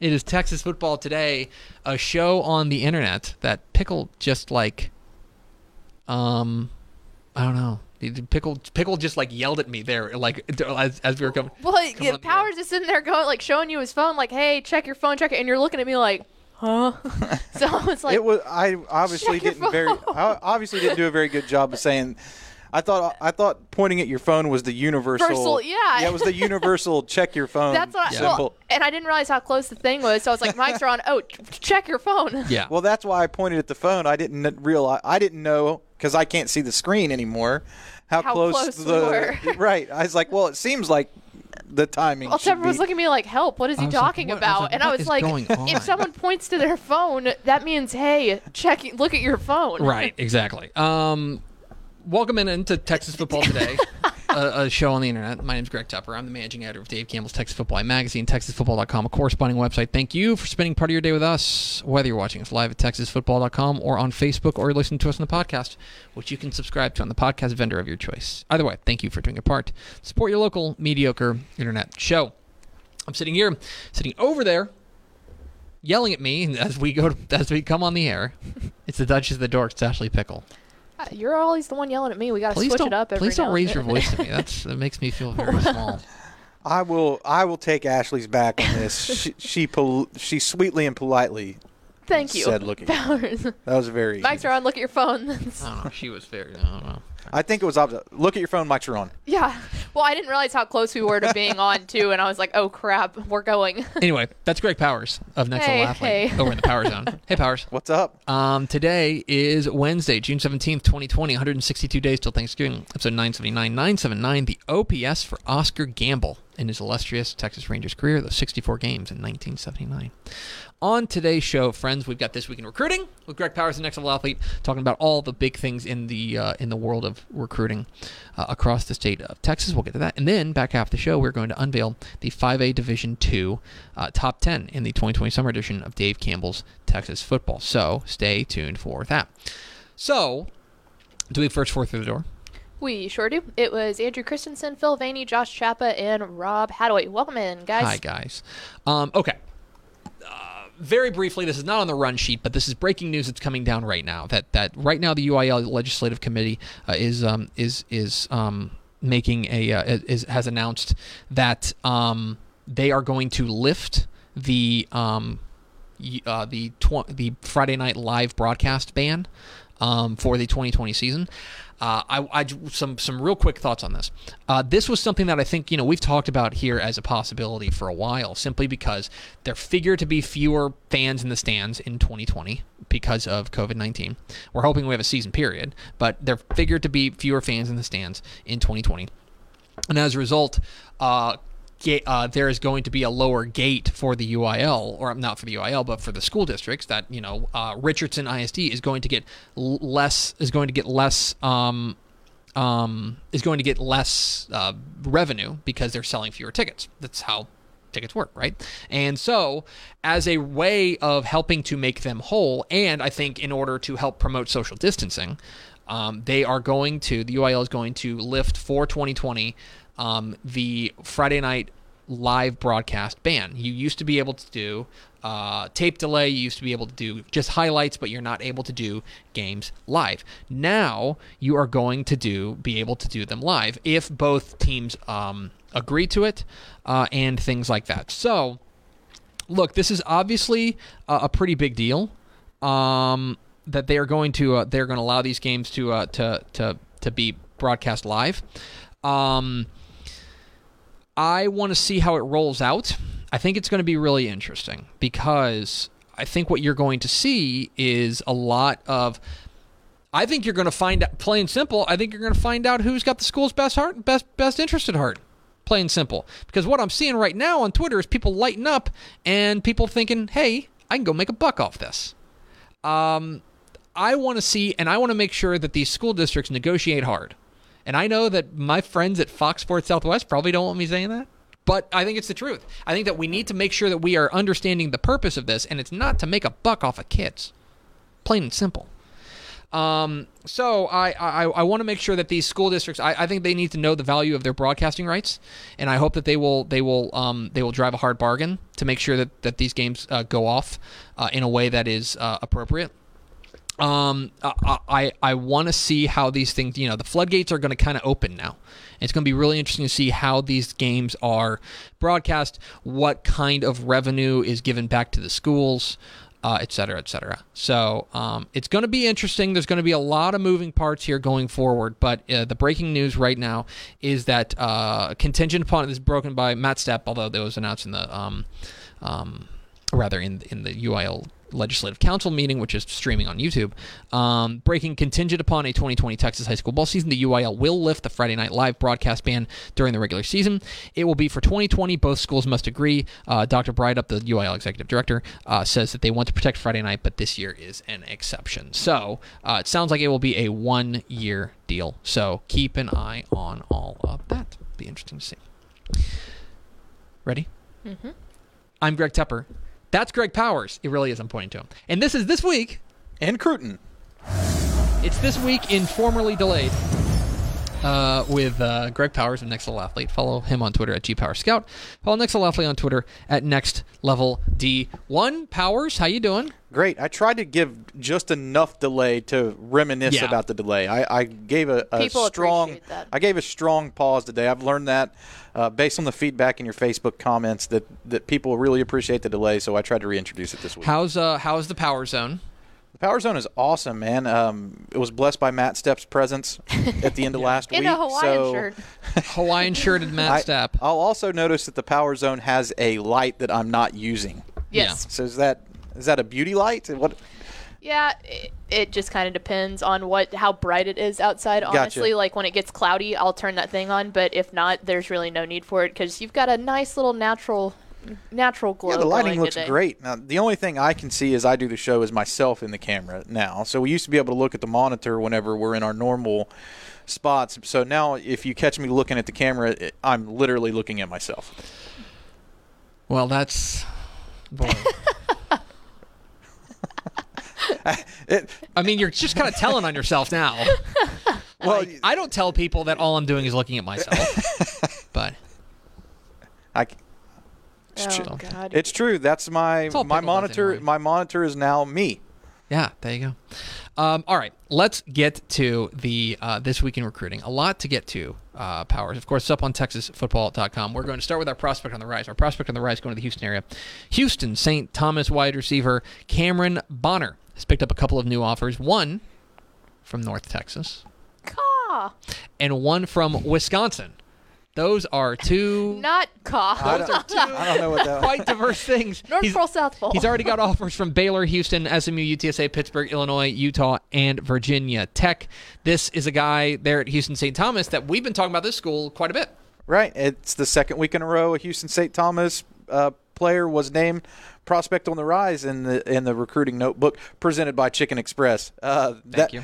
It is Texas Football Today, a show on the internet that Pickle just like, um, I don't know. Pickle, Pickle just like yelled at me there, like as, as we were coming. Well, coming yeah, on the air. Powers is sitting there going, like, showing you his phone, like, hey, check your phone, check it. And you're looking at me like, huh? so it's like, it was. I obviously didn't very. I obviously didn't do a very good job of saying. I thought I thought pointing at your phone was the universal. Universal, yeah. Yeah, it was the universal check your phone. that's what I, well, and I didn't realize how close the thing was. So I was like, mics are on. Oh, check your phone. Yeah. Well, that's why I pointed at the phone. I didn't realize. I didn't know because I can't see the screen anymore. How, How close, close we the were. right? I was like, well, it seems like the timing. Well, Trevor was looking at me like, help, what is he I was like, talking what- I was about? like, and I was like, if someone points to their phone, that means, hey, check, look at your phone. Right, exactly. Um, welcome in into Texas Football Today, a, a show on the internet. My name is Greg Tepper. I'm the managing editor of Dave Campbell's Texas Football magazine, TexasFootball.com, a corresponding website. Thank you for spending part of your day with us, whether you're watching us live at TexasFootball.com or on Facebook, or you're listening to us on the podcast, which you can subscribe to on the podcast vendor of your choice. Either way, thank you for doing your part. Support your local mediocre internet show. I'm sitting here, sitting over there, yelling at me as we go as we come on the air. It's the Duchess of the Dorks, Ashley Pickle. Uh, You're always the one yelling at me. We got to Please switch it up every please don't now raise and your then. voice to me. That's that makes me feel very small. I will. I will take Ashley's back on this. she she, pol- she sweetly and politely. Thank you. Said looking Powers. That was very. Mics are on. Look at your phone. I don't know. She was very. I don't know. I think it was opposite. Look at your phone. Mics are on. yeah. Well, I didn't realize how close we were to being on too, and I was like, oh crap, we're going. Anyway, that's Greg Powers of Next Hey, Level Athlete hey. over in the Power Zone. Hey, Powers. What's up? Um, today is Wednesday, June 17th, 2020, 162 days till Thanksgiving, episode 979. 979, the OPS for Oscar Gamble in his illustrious Texas Rangers career, those 64 games in 1979. On today's show, friends, we've got This Week in Recruiting with Greg Powers, the Next Level Athlete, talking about all the big things in the uh, in the world of recruiting uh, across the state of Texas. We'll get to that. And then, back half the show, we're going to unveil the 5A Division II uh, top 10 in the 2020 summer edition of Dave Campbell's Texas Football. So stay tuned for that. So, do we first four through the door? We sure do. It was Andrew Christensen, Phil Vaney, Josh Chappa, and Rob Hadaway. Welcome in, guys. Hi, guys. Um, okay. Uh, very briefly, this is not on the run sheet, but this is breaking news that's coming down right now. That that right now the UIL Legislative Committee uh, is um, is is um, making a uh, is has announced that um, they are going to lift the um, uh, the tw- the Friday night live broadcast ban um, for the 2020 season. Uh, I, I some some real quick thoughts on this. Uh, this was something that I think you know we've talked about here as a possibility for a while, simply because there figure to be fewer fans in the stands in 2020 because of COVID 19. We're hoping we have a season period, but there figure to be fewer fans in the stands in 2020, and as a result, uh, ga- uh, there is going to be a lower gate for the UIL, or not for the UIL, but for the school districts. That you know, uh, Richardson ISD is going to get less is going to get less um, um, is going to get less uh, revenue because they're selling fewer tickets. That's how tickets work, right? And so, as a way of helping to make them whole, and I think in order to help promote social distancing, um, they are going to the UIL is going to lift for 2020 um, the Friday night live broadcast ban. You used to be able to do uh, tape delay. You used to be able to do just highlights, but you're not able to do games live. Now you are going to do be able to do them live if both teams um, agree to it uh, and things like that. So, look, this is obviously a, a pretty big deal. Um, that they are going to uh, they're going to allow these games to uh, to to to be broadcast live. Um, I want to see how it rolls out. I think it's going to be really interesting because I think what you're going to see is a lot of. I think you're going to find out, plain simple. I think you're going to find out who's got the school's best heart, best best interest at heart. Plain simple. Because what I'm seeing right now on Twitter is people lighting up and people thinking, "Hey, I can go make a buck off this." Um, I want to see, and I want to make sure that these school districts negotiate hard. And I know that my friends at Fox Sports Southwest probably don't want me saying that, but I think it's the truth. I think that we need to make sure that we are understanding the purpose of this, and it's not to make a buck off of kids. Plain and simple. Um, so I, I, I want to make sure that these school districts, I, I think they need to know the value of their broadcasting rights, and I hope that they will they will um, they will drive a hard bargain to make sure that that these games uh, go off uh, in a way that is uh, appropriate. Um, I I, I want to see how these things, you know, the floodgates are going to kind of open now. It's going to be really interesting to see how these games are broadcast, what kind of revenue is given back to the schools uh, et cetera, et cetera. So um, it's going to be interesting. There's going to be a lot of moving parts here going forward. But uh, the breaking news right now is that uh, contingent upon this is broken by Matt Stepp, although it was announced in the um, um, rather in in the UIL Legislative Council meeting, which is streaming on YouTube. Um, breaking contingent upon a 2020 Texas high school ball season, the UIL will lift the Friday night live broadcast ban during the regular season. It will be for 2020. Both schools must agree. Uh, Dr. Breithaupt, the UIL executive director, uh, says that they want to protect Friday night, but this year is an exception. So uh, it sounds like it will be a one year deal. So keep an eye on all of that. Be interesting to see. Ready? Mm-hmm. I'm Greg Tepper. That's Greg Powers. It really is. I'm pointing to him. And this is this week. And Cruton. It's this week in formerly delayed. Uh, with uh, Greg Powers of Next Level Athlete. Follow him on Twitter at GPowerScout. Follow Next Level Athlete on Twitter at Next Level D1. Powers, how you doing? Great. I tried to give just enough delay to reminisce Yeah. about the delay. I, I gave a, a strong. I gave a strong pause today. I've learned that uh, based on the feedback in your Facebook comments that that people really appreciate the delay. So I tried to reintroduce it this week. How's uh how's the Power Zone? The Power Zone is awesome, man. Um, it was blessed by Matt Stepp's presence at the end of last In week. a Hawaiian so shirt. Hawaiian shirted Matt I, Stepp. I'll also notice that the Power Zone has a light that I'm not using. Yes. So is that is that a beauty light? What? Yeah, it, it just kind of depends on what how bright it is outside. Gotcha. Honestly, like when it gets cloudy, I'll turn that thing on. But if not, there's really no need for it because you've got a nice little natural natural glow. Yeah, the lighting going looks today. great. Now, the only thing I can see as I do the show is myself in the camera now. So we used to be able to look at the monitor whenever we're in our normal spots. So now, if you catch me looking at the camera, it, I'm literally looking at myself. Well, that's boy. It, I mean, you're just kind of telling on yourself now. well, Like, I don't tell people that all I'm doing is looking at myself. but I, Oh true. God. it's true. That's my all my monitor. anyway. My monitor is now me. Yeah, there you go. Um, all right, let's get to the uh, this week in recruiting. A lot to get to. Uh, Powers, of course, it's up on TexasFootball.com. We're going to start with our prospect on the rise. Our prospect on the rise going to the Houston area. Houston St. Thomas wide receiver Cameron Bonner has picked up a couple of new offers. One from North Texas, Caw. and one from Wisconsin. Those are two Not caw. Those are two I don't know what that. quite diverse things. North He's- Pole, South Pole. He's already got offers from Baylor, Houston, SMU, UTSA, Pittsburgh, Illinois, Utah, and Virginia Tech. This is a guy there at Houston St. Thomas that we've been talking about this school quite a bit. Right. It's the second week in a row a Houston St. Thomas uh, player was named prospect on the rise in the in the recruiting notebook presented by Chicken Express. Uh, Thank that, you.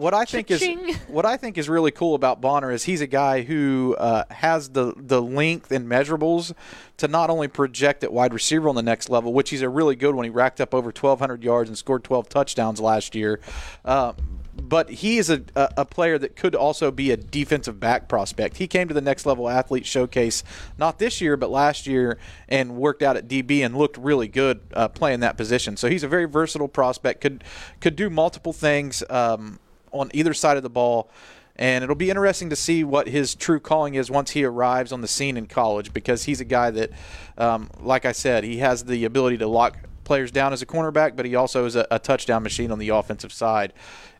What I think is what I think is really cool about Bonner is he's a guy who uh, has the the length and measurables to not only project at wide receiver on the next level, which he's a really good one. He racked up over 1,200 yards and scored 12 touchdowns last year. Uh, but he is a, a, a player that could also be a defensive back prospect. He came to the next level athlete showcase not this year, but last year, and worked out at DB and looked really good uh, playing that position. So he's a very versatile prospect. Could could do multiple things um, on either side of the ball. And it'll be interesting to see what his true calling is once he arrives on the scene in college because he's a guy that, um, like I said, he has the ability to lock players down as a cornerback, but he also is a, a touchdown machine on the offensive side.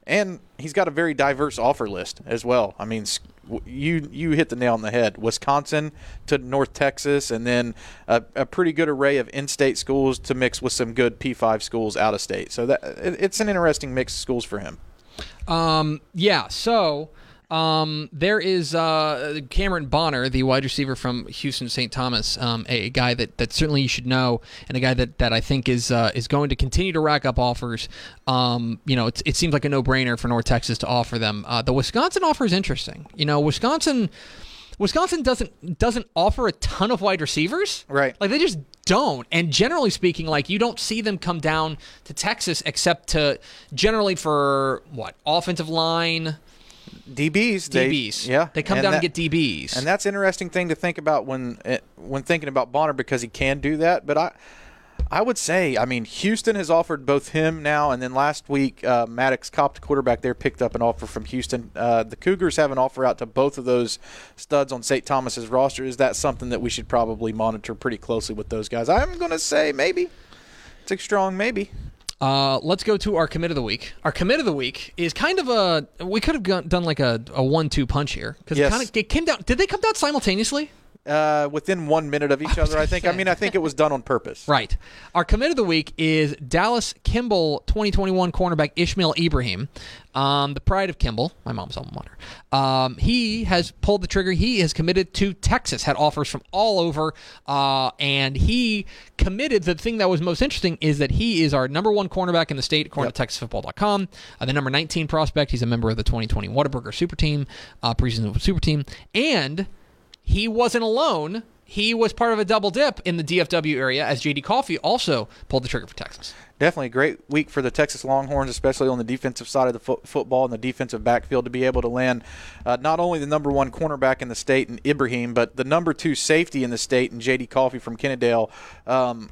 And he's got a very diverse offer list as well. I mean, you you hit the nail on the head. Wisconsin to North Texas, and then a, a pretty good array of in-state schools to mix with some good P5 schools out of state. So that it's an interesting mix of schools for him. Um, yeah. So um, there is uh, Cameron Bonner, the wide receiver from Houston St. Thomas, um, a, guy that, that certainly you should know, and a guy that, that I think is uh, is going to continue to rack up offers. Um, you know, it, it seems like a no brainer for North Texas to offer them. Uh, the Wisconsin offer is interesting. You know, Wisconsin. Wisconsin doesn't doesn't offer a ton of wide receivers. Right. Like they just don't. And generally speaking, like you don't see them come down to Texas except to generally for what offensive line, DBs. DBs. They, yeah. They come and down that, and get DBs. And that's interesting thing to think about when eh, when thinking about Bonner because he can do that. But I I would say, I mean, Houston has offered both him now, and then last week, uh, Maddox Kopp, quarterback there, picked up an offer from Houston. Uh, the Cougars have an offer out to both of those studs on St. Thomas's roster. Is that something that we should probably monitor pretty closely with those guys? I'm going to say maybe. It's a strong maybe. Uh, let's go to our commit of the week. Our commit of the week is kind of a. We could have done like a, a one-two punch here because yes. it kind of it came down. Did they come down simultaneously? Uh, within one minute of each other, I think. I mean, I think it was done on purpose. Right. Our commit of the week is Dallas Kimball 2021 cornerback Ishmael Ibraheem, um, the pride of Kimball, my mom's alma mater. Um, he has pulled the trigger. He has committed to Texas, had offers from all over, uh, and he committed. The thing that was most interesting is that he is our number one cornerback in the state, according yep. to TexasFootball.com. Uh, the number 19 prospect. He's a member of the 2020 Whataburger Super Team, uh, preseason Super Team, and he wasn't alone. He was part of a double dip in the DFW area as JD Coffey also pulled the trigger for Texas. Definitely a great week for the Texas Longhorns, especially on the defensive side of the fo- football and the defensive backfield to be able to land uh, not only the number one cornerback in the state in Ibraheem, but the number two safety in the state in JD Coffey from Kennedale. Um,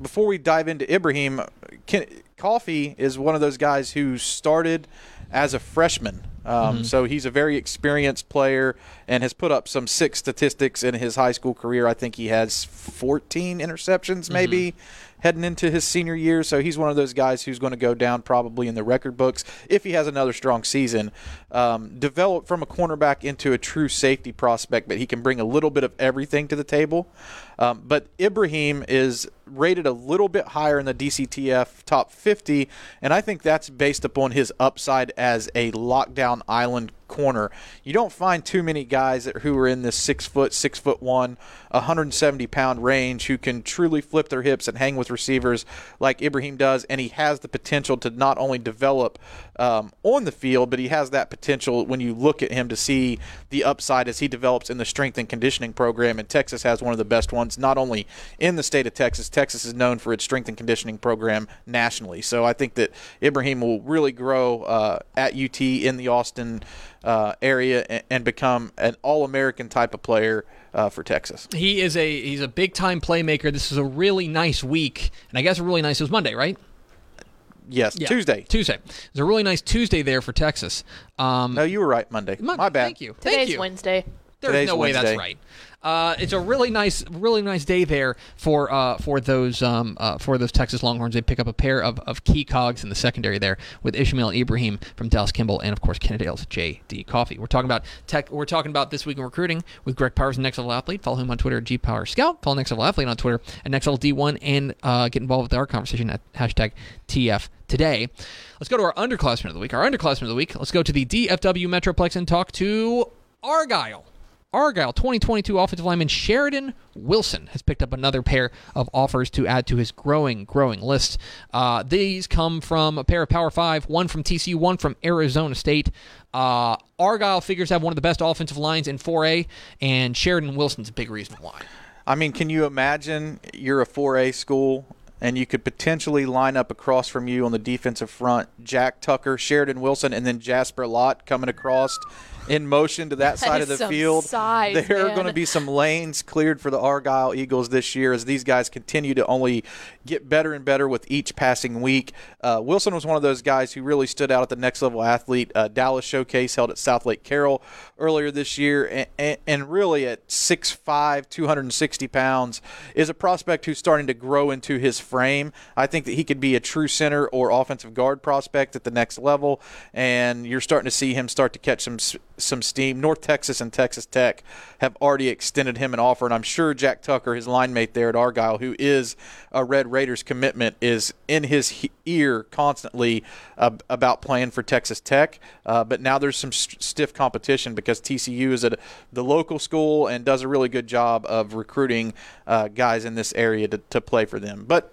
before we dive into Ibraheem, Ken- Coffey is one of those guys who started as a freshman um, mm-hmm. So he's a very experienced player and has put up some six statistics in his high school career. I think he has 14 interceptions, mm-hmm. maybe. Mm-hmm heading into his senior year. So he's one of those guys who's going to go down probably in the record books if he has another strong season. Um, develop from a cornerback into a true safety prospect, but he can bring a little bit of everything to the table. Um, but Ibraheem is rated a little bit higher in the DCTF top 50, and I think that's based upon his upside as a lockdown island corner. You don't find too many guys who are in this six foot, six foot one, 170 pound range who can truly flip their hips and hang with receivers like Ibraheem does. And he has the potential to not only develop um, on the field, but he has that potential when you look at him to see the upside as he develops in the strength and conditioning program. And Texas has one of the best ones, not only in the state of Texas. Texas is known for its strength and conditioning program nationally. So I think that Ibraheem will really grow uh, at UT in the Austin uh, area and, and, become an all-American type of player uh, for Texas. He is a he's a big time playmaker. This is a really nice week, and I guess a really nice. It was Monday, right? Yes, yeah. Tuesday. Tuesday. It's a really nice Tuesday there for Texas. Um, no, you were right. Monday. My, My bad. Thank you. Today's Thank you. Wednesday. There's Today's no way Wednesday. that's right. Uh, it's a really nice, really nice day there for uh, for those um, uh, for those Texas Longhorns. They pick up a pair of, of key cogs in the secondary there with Ishmael Ibraheem from Dallas Kimball and of course Kennedale's J.D. Coffey. We're talking about tech. We're talking about this week in recruiting with Greg Powers, and Next Level Athlete. Follow him on Twitter at G Power Scout. Follow Next Level Athlete on Twitter at Next Level D1 and uh, get involved with our conversation at hashtag TF today. Let's go to our underclassmen of the week. Our underclassmen of the week. Let's go to the DFW Metroplex and talk to Argyle. Argyle 2022 offensive lineman Sheridan Wilson has picked up another pair of offers to add to his growing, growing list. Uh, these come from a pair of Power Five, one from TCU, one from Arizona State. Uh, Argyle figures have one of the best offensive lines in 4A, and Sheridan Wilson's a big reason why. I mean, can you imagine you're a 4A school and you could potentially line up across from you on the defensive front Jack Tucker, Sheridan Wilson, and then Jasper Lott coming across in motion to that side of the field. size, there are going to be some lanes cleared for the Argyle Eagles this year as these guys continue to only get better and better with each passing week. Uh, Wilson was one of those guys who really stood out at the next level athlete. Uh, Dallas Showcase held at Southlake Carroll earlier this year, and, and, and really at 6'5", 260 pounds, is a prospect who's starting to grow into his frame. I think that he could be a true center or offensive guard prospect at the next level, and you're starting to see him start to catch some some steam. North Texas and Texas Tech have already extended him an offer, and I'm sure Jack Tucker, his line mate there at Argyle, who is a Red Raiders commitment, is in his he- ear constantly uh, about playing for Texas Tech. Uh, but now there's some st- stiff competition because TCU is at the local school and does a really good job of recruiting uh, guys in this area to, to play for them. But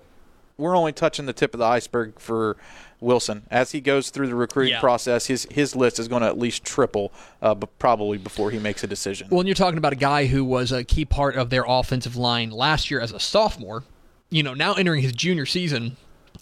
we're only touching the tip of the iceberg for Wilson. As he goes through the recruiting Yeah. process, his his list is going to at least triple, uh, b- probably before he makes a decision. Well, and you're talking about a guy who was a key part of their offensive line last year as a sophomore. You know, now entering his junior season,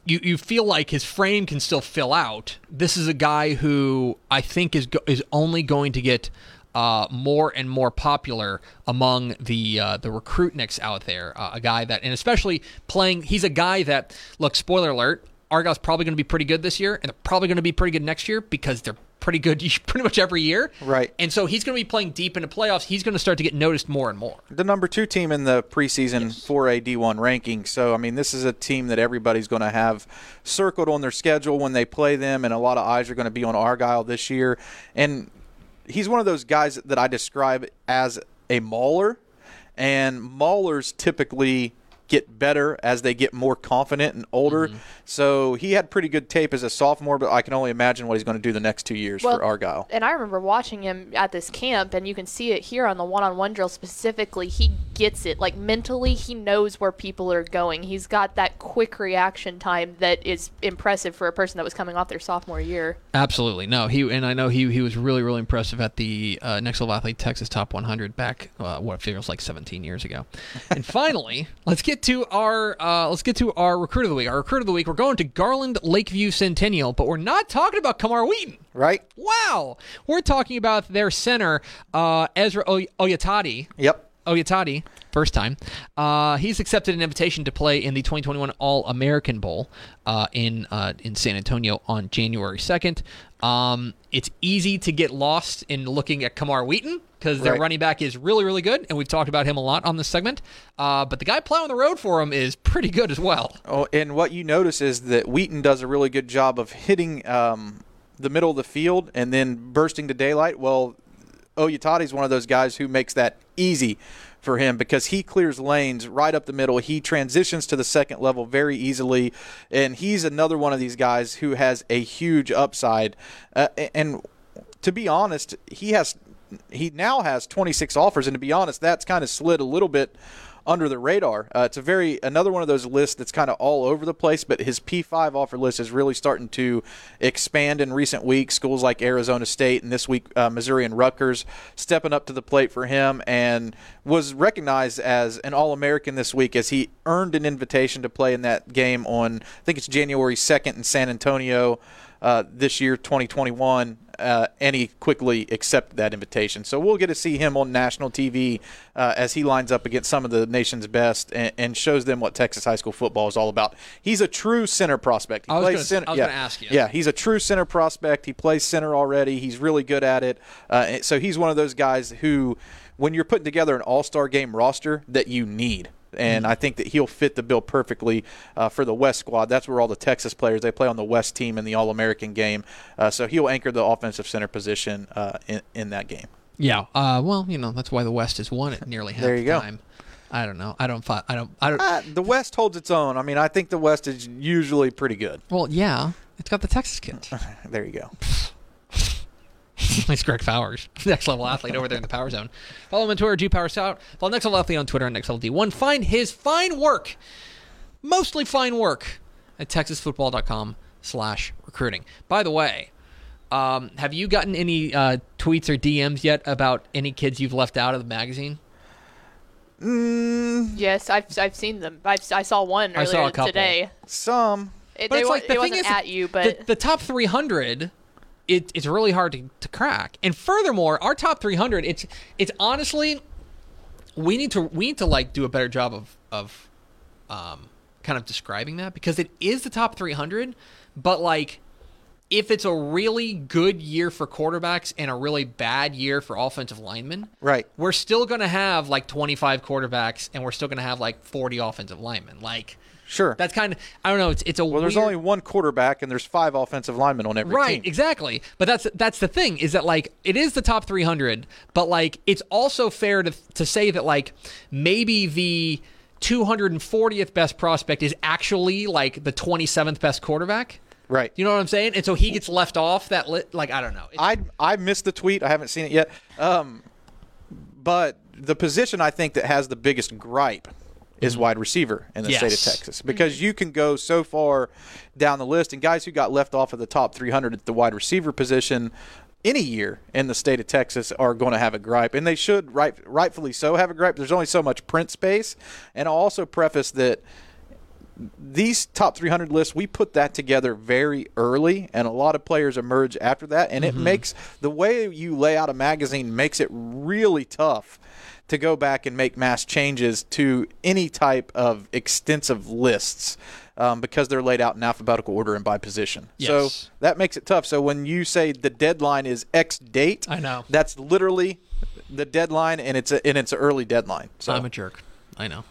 you, you feel like his frame can still fill out. This is a guy who I think is go- is only going to get uh, more and more popular among the uh, the recruitniks out there. Uh, a guy that, and especially playing, he's a guy that look. Spoiler alert: Argyle's probably going to be pretty good this year, and they're probably going to be pretty good next year because they're pretty good pretty much every year. Right. And so he's going to be playing deep into playoffs. He's going to start to get noticed more and more. the number two team in the preseason 4A D1 ranking. So, I mean, this is a team that everybody's going to have circled on their schedule when they play them, and a lot of eyes are going to be on Argyle this year. And he's one of those guys that I describe as a mauler, and maulers typically get better as they get more confident and older. Mm-hmm. So he had pretty good tape as a sophomore, but I can only imagine what he's going to do the next two years Well, for Argyle. And I remember watching him at this camp, and you can see it here on the one-on-one drill specifically. He gets it. Like mentally, he knows where people are going. He's got that quick reaction time that is impressive for a person that was coming off their sophomore year. Absolutely. No, he and I know he he was really really impressive at the uh, Next Level Athlete Texas Top 100 back uh, what feels like 17 years ago. and finally, let's get to our uh, let's get to our recruit of the week. Our recruit of the week. We're going to Garland Lakeview Centennial, but we're not talking about Camar Wheaton. Right? Wow, we're talking about their center uh, Ezra Oy- Oyatati. Yep. Oyatati, first time. Uh, he's accepted an invitation to play in the 2021 All American Bowl uh, in uh, in San Antonio on January 2nd. Um, it's easy to get lost in looking at Camar Wheaton because their Right. running back is really, really good, and we've talked about him a lot on this segment. Uh, but the guy plowing the road for him is pretty good as well. Oh, and what you notice is that Wheaton does a really good job of hitting um, the middle of the field and then bursting to daylight. Well, Oyatati is one of those guys who makes that easy for him because he clears lanes right up the middle. He transitions to the second level very easily, and he's another one of these guys who has a huge upside. Uh, and to be honest, he has he now has 26 offers, and to be honest, that's kind of slid a little bit under the radar. Uh, it's a very another one of those lists that's kind of all over the place, but his P5 offer list is really starting to expand in recent weeks. Schools like Arizona State and this week uh, Missouri and Rutgers stepping up to the plate for him, and was recognized as an All-American this week as he earned an invitation to play in that game on I think it's January 2nd in San Antonio uh, this year, 2021, uh, and he quickly accepted that invitation. So we'll get to see him on national TV uh, as he lines up against some of the nation's best and, and shows them what Texas high school football is all about. He's a true center prospect. He I was plays gonna- center. I was yeah, gonna ask you. Yeah, he's a true center prospect. He plays center already. He's really good at it. Uh, so he's one of those guys who, when you're putting together an all-star game roster, that you need and I think that he'll fit the bill perfectly uh, for the West squad. That's where all the Texas players they play on the West team in the All American game. Uh, so he'll anchor the offensive center position uh, in, in that game. Yeah. Uh, well, you know that's why the West has won it nearly half There you the go. time. I don't know. I don't. I don't. I don't. Uh, the West holds its own. I mean, I think the West is usually pretty good. well, yeah. It's got the Texas kids. There you go. Thanks, Greg Powers, next level athlete over there in the Power Zone. Follow him on Twitter, G Power Scout. Follow Next Level Athlete on Twitter and Next Level D1. Find his fine work, mostly fine work, at texasfootball.com slash recruiting. By the way, um, have you gotten any uh, tweets or DMs yet about any kids you've left out of the magazine? Mm, Yes, I've I've seen them. I've, I saw one I earlier saw a couple. today. some. It, But they it's wa- like the it thing wasn't is, at you, but the, the top 300 it, it's really hard to, to crack and furthermore our top 300 it's it's honestly we need to we need to like do a better job of of um kind of describing that because it is the top 300 but like if it's a really good year for quarterbacks and a really bad year for offensive linemen Right. we're still going to have like 25 quarterbacks and we're still going to have like 40 offensive linemen like Sure. that's kind of i don't know it's it's a well, there's weird- only one quarterback and there's five offensive linemen on every right team. exactly but that's that's the thing is that like it is the top 300 but like it's also fair to to say that like maybe the 240th best prospect is actually like the 27th best quarterback Right. you know what i'm saying and so he gets left off that li- like i don't know It's- I I missed the tweet. I haven't seen it yet. Um, but the position I think that has the biggest gripe is wide receiver in the state of Mm-hmm. Texas. Because you can go so far down the list and guys who got left off of the top 300 at the wide receiver position any year in the state of Texas are going to have a gripe and they should right rightfully so have a gripe. There's only so much print space. And I'll also preface that these top 300 lists we put that together very early and a lot of players emerge after that and it makes the way you lay out a magazine makes it really tough to go back and make mass changes to any type of extensive lists um, because they're laid out in alphabetical order and by position so that makes it tough so when you say the deadline is x date I know. that's literally the deadline and it's a, and it's an early deadline so i'm a jerk i know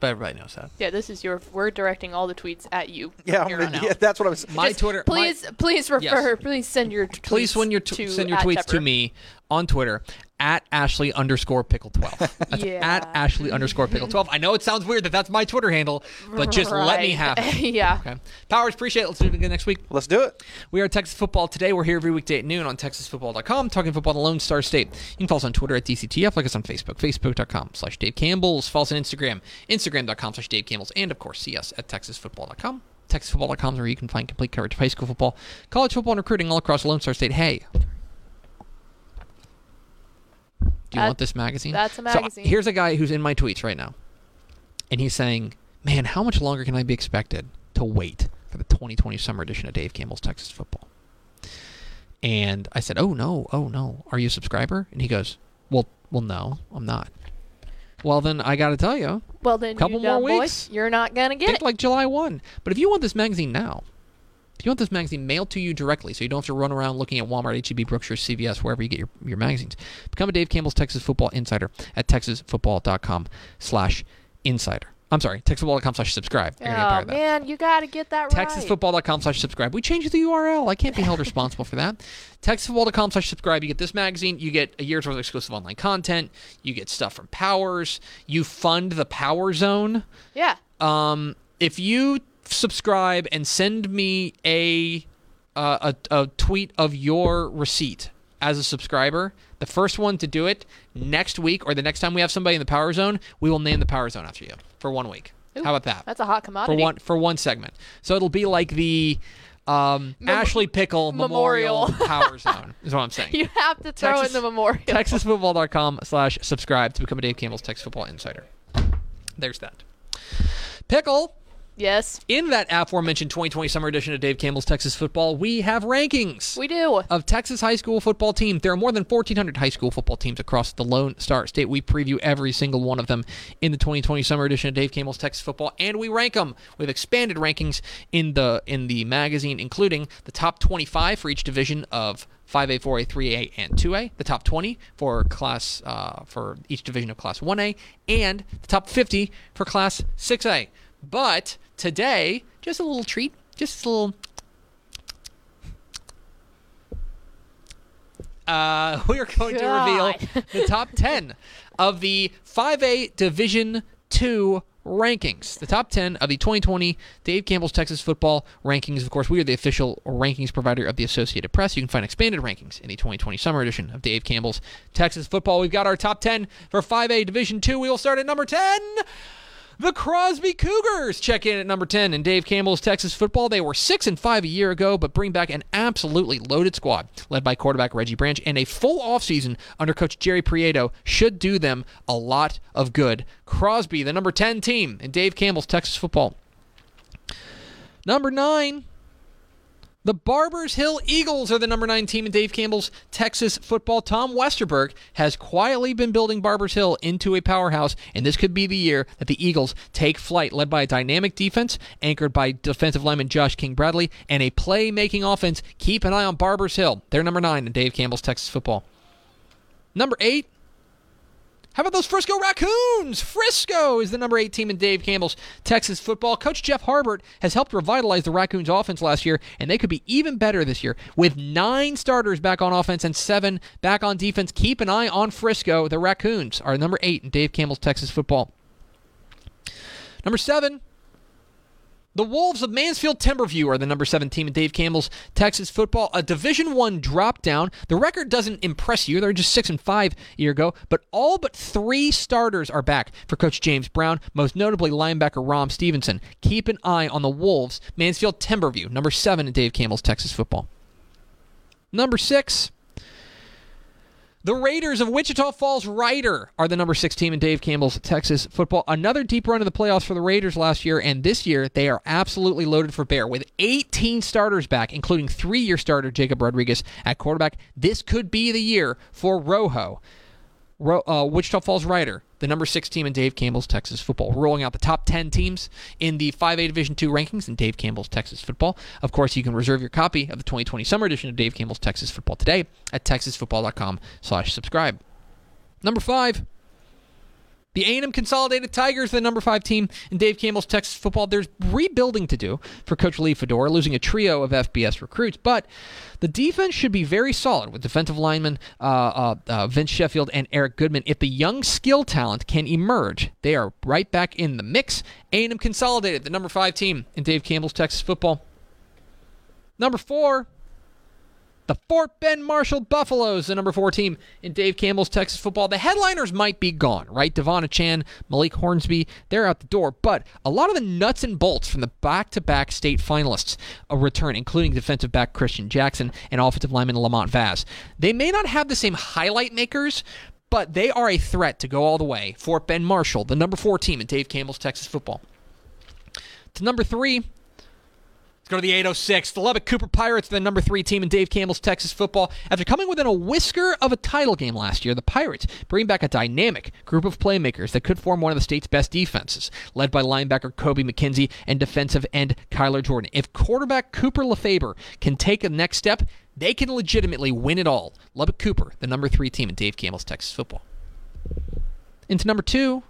but everybody knows that yeah, this is your. We're directing all the tweets at you. yeah, I'm- yeah that's what I was my Just twitter my- Please, please refer. Yes. Please send your. Tweets please send your t- to send your at tweets to me on Twitter at Ashley underscore pickle twelve. That's Yeah. at Ashley underscore pickle twelve. I know it sounds weird that that's my Twitter handle, but just let me have it. yeah. Okay, Powers, appreciate it. Let's do it again next week. let's do it We are Texas Football today. We're here every weekday at noon on TexasFootball.com, talking football in the Lone Star State. You can follow us on Twitter at DCTF, like us on Facebook, Facebook.com slash Dave Campbell's. Follow us on Instagram, Instagram.com slash Dave Campbell's, and of course, see us at TexasFootball.com. TexasFootball.com is where you can find complete coverage of high school football, college football, and recruiting all across the Lone Star State. Hey, do you That- want this magazine? that's a So, uh, magazine. here's a guy who's in my tweets right now, and he's saying, "Man, how much longer can I be expected to wait for the 2020 summer edition of Dave Campbell's Texas Football?" And I said, "Oh no, oh no, are you a subscriber?" And he goes, "Well, well, no, I'm not." Well, then I got to tell you, Well then, Couple you dumb more boy, weeks. you're not gonna get think it. like July 1. But if you want this magazine now, if you want this magazine mailed to you directly, so you don't have to run around looking at Walmart, HEB, Brookshire, CVS, wherever you get your, your magazines, become a Dave Campbell's Texas Football Insider at texasfootball.com slash insider. I'm sorry, texasfootball.com slash subscribe. You're gonna get Oh better at that. man, you gotta get that right. TexasFootball.com slash subscribe. We changed the URL. I can't be held responsible for that. TexasFootball.com slash subscribe. You get this magazine. You get a year's worth of exclusive online content. You get stuff from Powers. You fund the Power Zone. Yeah. Um, if you subscribe and send me a, uh, a a tweet of your receipt as a subscriber, the first one to do it next week or the next time we have somebody in the Power Zone, we will name the Power Zone after you for one week. Ooh, How about that? That's a hot commodity for one for one segment. So it'll be like the um, Ashley Pickle Memorial, Memorial. Power Zone is what I'm saying. You have to throw Texas- in the memorial. TexasFootball.com slash subscribe to become a Dave Campbell's Texas Football Insider. There's that. Pickle, Yes, in that aforementioned 2020 summer edition of Dave Campbell's Texas Football, we have rankings we do. of Texas high school football teams. There are more than 1,400 high school football teams across the Lone Star State. We preview every single one of them in the 2020 summer edition of Dave Campbell's Texas Football, and we rank them. We have expanded rankings in the in the magazine, including the top 25 for each division of 5A, 4A, 3A, and 2A. The top 20 for class uh, for each division of Class 1A, and the top 50 for Class 6A. But today, just a little treat, just a little uh, we are going to reveal the top 10 of the 5A Division 2 rankings. The top 10 of the 2020 Dave Campbell's Texas Football rankings. Of course, we are the official rankings provider of the Associated Press. You can find expanded rankings in the 2020 summer edition of Dave Campbell's Texas Football. We've got our top 10 for 5A Division 2. We will start at number 10. The Crosby Cougars check in at number 10 in Dave Campbell's Texas football. They were 6 and 5 a year ago, but bring back an absolutely loaded squad led by quarterback Reggie Branch and a full offseason under coach Jerry Prieto should do them a lot of good. Crosby, the number 10 team in Dave Campbell's Texas football. Number 9, the Barbers Hill Eagles are the number nine team in Dave Campbell's Texas football. Tom Westerberg has quietly been building Barbers Hill into a powerhouse, and this could be the year that the Eagles take flight, led by a dynamic defense anchored by defensive lineman Josh King Bradley and a play-making offense. Keep an eye on Barbers Hill. They're number nine in Dave Campbell's Texas football. Number eight, how about those Frisco Raccoons? Frisco is the number eight team in Dave Campbell's Texas football. Coach Jeff Harbert has helped revitalize the Raccoons offense last year, and they could be even better this year with nine starters back on offense and seven back on defense. Keep an eye on Frisco. The Raccoons are number eight in Dave Campbell's Texas football. Number seven, the Wolves of Mansfield Timberview are the number seven team in Dave Campbell's Texas football. A Division One drop down. The record doesn't impress you. They're just six and five a year ago, but all but three starters are back for Coach James Brown, most notably linebacker Rom Stevenson. Keep an eye on the Wolves, Mansfield Timberview, number seven in Dave Campbell's Texas football. Number six. The Raiders of Wichita Falls Rider are the number six team in Dave Campbell's Texas football. Another deep run of the playoffs for the Raiders last year, and this year they are absolutely loaded for bear with 18 starters back, including three year starter Jacob Rodriguez at quarterback. This could be the year for Rojo. Ro- uh, Wichita Falls Rider, the number six team in Dave Campbell's Texas football, rolling out the top 10 teams in the 5A Division II rankings in Dave Campbell's Texas football. Of course, you can reserve your copy of the 2020 summer edition of Dave Campbell's Texas football today at texasfootball.com slash subscribe. Number five, the A&M Consolidated Tigers, the number five team in Dave Campbell's Texas football. There's rebuilding to do for Coach Lee Fedora, losing a trio of FBS recruits, but the defense should be very solid with defensive linemen uh, uh, uh, Vince Sheffield and Eric Goodman. If the young skill talent can emerge, they are right back in the mix. A&M Consolidated, the number five team in Dave Campbell's Texas football. Number four, the Fort Bend Marshall Buffaloes, the number four team in Dave Campbell's Texas football. The headliners might be gone, right? Devon Chan, Malik Hornsby, they're out the door. But a lot of the nuts and bolts from the back to back state finalists uh, return, including defensive back Christian Jackson and offensive lineman Lamont Vaz. They may not have the same highlight makers, but they are a threat to go all the way. Fort Bend Marshall, the number four team in Dave Campbell's Texas football. To number three, Let's go to the 806. The Lubbock Cooper Pirates, the number three team in Dave Campbell's Texas football. After coming within a whisker of a title game last year, the Pirates bring back a dynamic group of playmakers that could form one of the state's best defenses, led by linebacker Kobe McKenzie and defensive end Kyler Jordan. If quarterback Cooper LeFaber can take a next step, they can legitimately win it all. Lubbock Cooper, the number three team in Dave Campbell's Texas football. Into number two,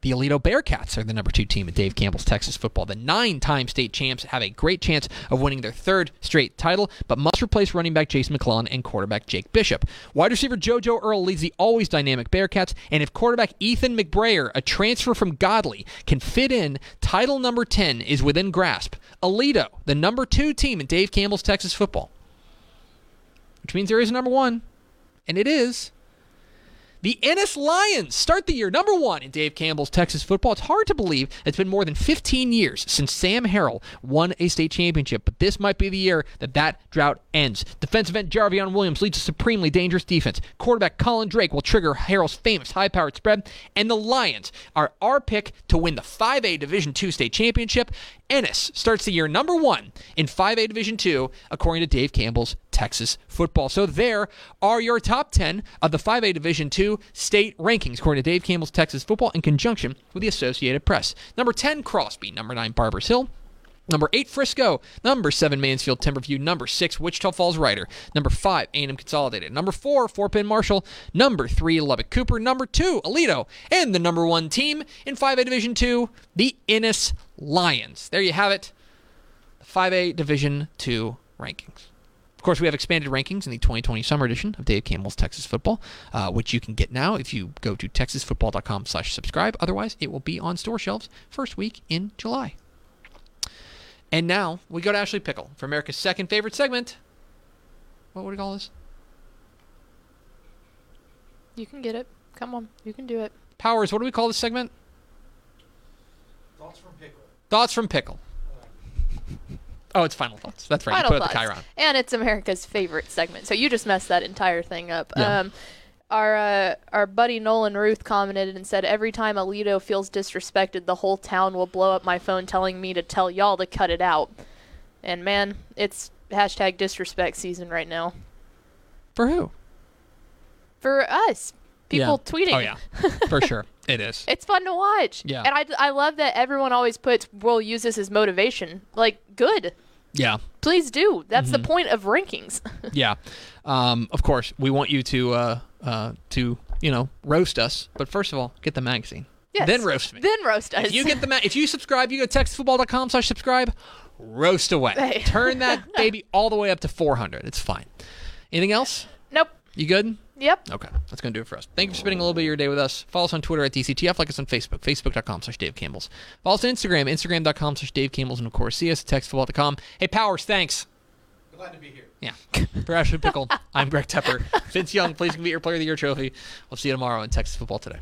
the Aledo Bearcats are the number two team in Dave Campbell's Texas football. The nine time state champs have a great chance of winning their third straight title, but must replace running back Jason McClellan and quarterback Jake Bishop. Wide receiver JoJo Earle leads the always dynamic Bearcats, and if quarterback Ethan McBrayer, a transfer from Godley, can fit in, title number 10 is within grasp. Aledo, the number two team in Dave Campbell's Texas football. Which means there is a number one, and it is the Ennis Lions start the year number one in Dave Campbell's Texas football. It's hard to believe it's been more than 15 years since Sam Harrell won a state championship, but this might be the year that that drought ends. Defensive end Jarvion Williams leads a supremely dangerous defense. Quarterback Colin Drake will trigger Harrell's famous high-powered spread, and the Lions are our pick to win the 5A Division II state championship. Ennis starts the year number one in 5A Division II, according to Dave Campbell's Texas football. So there are your top 10 of the 5A Division II state rankings, according to Dave Campbell's Texas football, in conjunction with the Associated Press. Number 10, Crosby. Number 9, Barbers Hill. Number 8, Frisco. Number 7, Mansfield Timberview. Number 6, Wichita Falls Rider. Number 5, A&M Consolidated. Number 4, Fort Bend Marshall. Number 3, Lubbock Cooper. Number 2, Aledo. And the number 1 team in 5A Division 2, the Ennis Lions. There you have it. The 5A Division 2 rankings. Of course, we have expanded rankings in the 2020 summer edition of Dave Campbell's Texas Football, uh, which you can get now if you go to texasfootball.com slash subscribe. Otherwise, it will be on store shelves first week in July. And now we go to Ashley Pickle for America's second favorite segment. What would we call this? You can get it. Come on, you can do it. Powers, what do we call this segment? Thoughts from Pickle. Thoughts from Pickle. Oh, it's final thoughts. That's right. Final you put thoughts. Chiron. And it's America's favorite segment. So you just messed that entire thing up. Yeah. Um, our uh, our buddy Nolan Ruth commented and said, "Every time Aledo feels disrespected, the whole town will blow up my phone telling me to tell y'all to cut it out." And man, it's hashtag disrespect season right now For who? for us. People Yeah. tweeting. Oh yeah, for sure. It is. It's fun to watch. Yeah. And I, I love that everyone always puts, we'll use this as motivation. Like, good. Yeah. Please do. That's Mm-hmm. the point of rankings. Yeah. Um, of course, we want you to uh, uh, to you know roast us, but first of all, get the magazine. Yes. Then roast me. Then roast us. if you get the ma- if you subscribe, you go to texasfootball.com slash subscribe, roast away. Hey. Turn that baby all the way up to 400. It's fine. Anything else? nope. You good? Yep. Okay, that's going to do it for us. Thank you for spending a little bit of your day with us. Follow us on Twitter at DCTF, like us on Facebook, facebook.com slash Dave Campbell's. Follow us on Instagram, instagram.com slash Dave Campbell's, and of course, see us at texasfootball.com. Hey, Powers, thanks. Glad to be here. Yeah. For Ashley Pickle, I'm Greg Tepper. Vince Young, please complete your Player of the Year trophy. We'll see you tomorrow in Texas Football Today.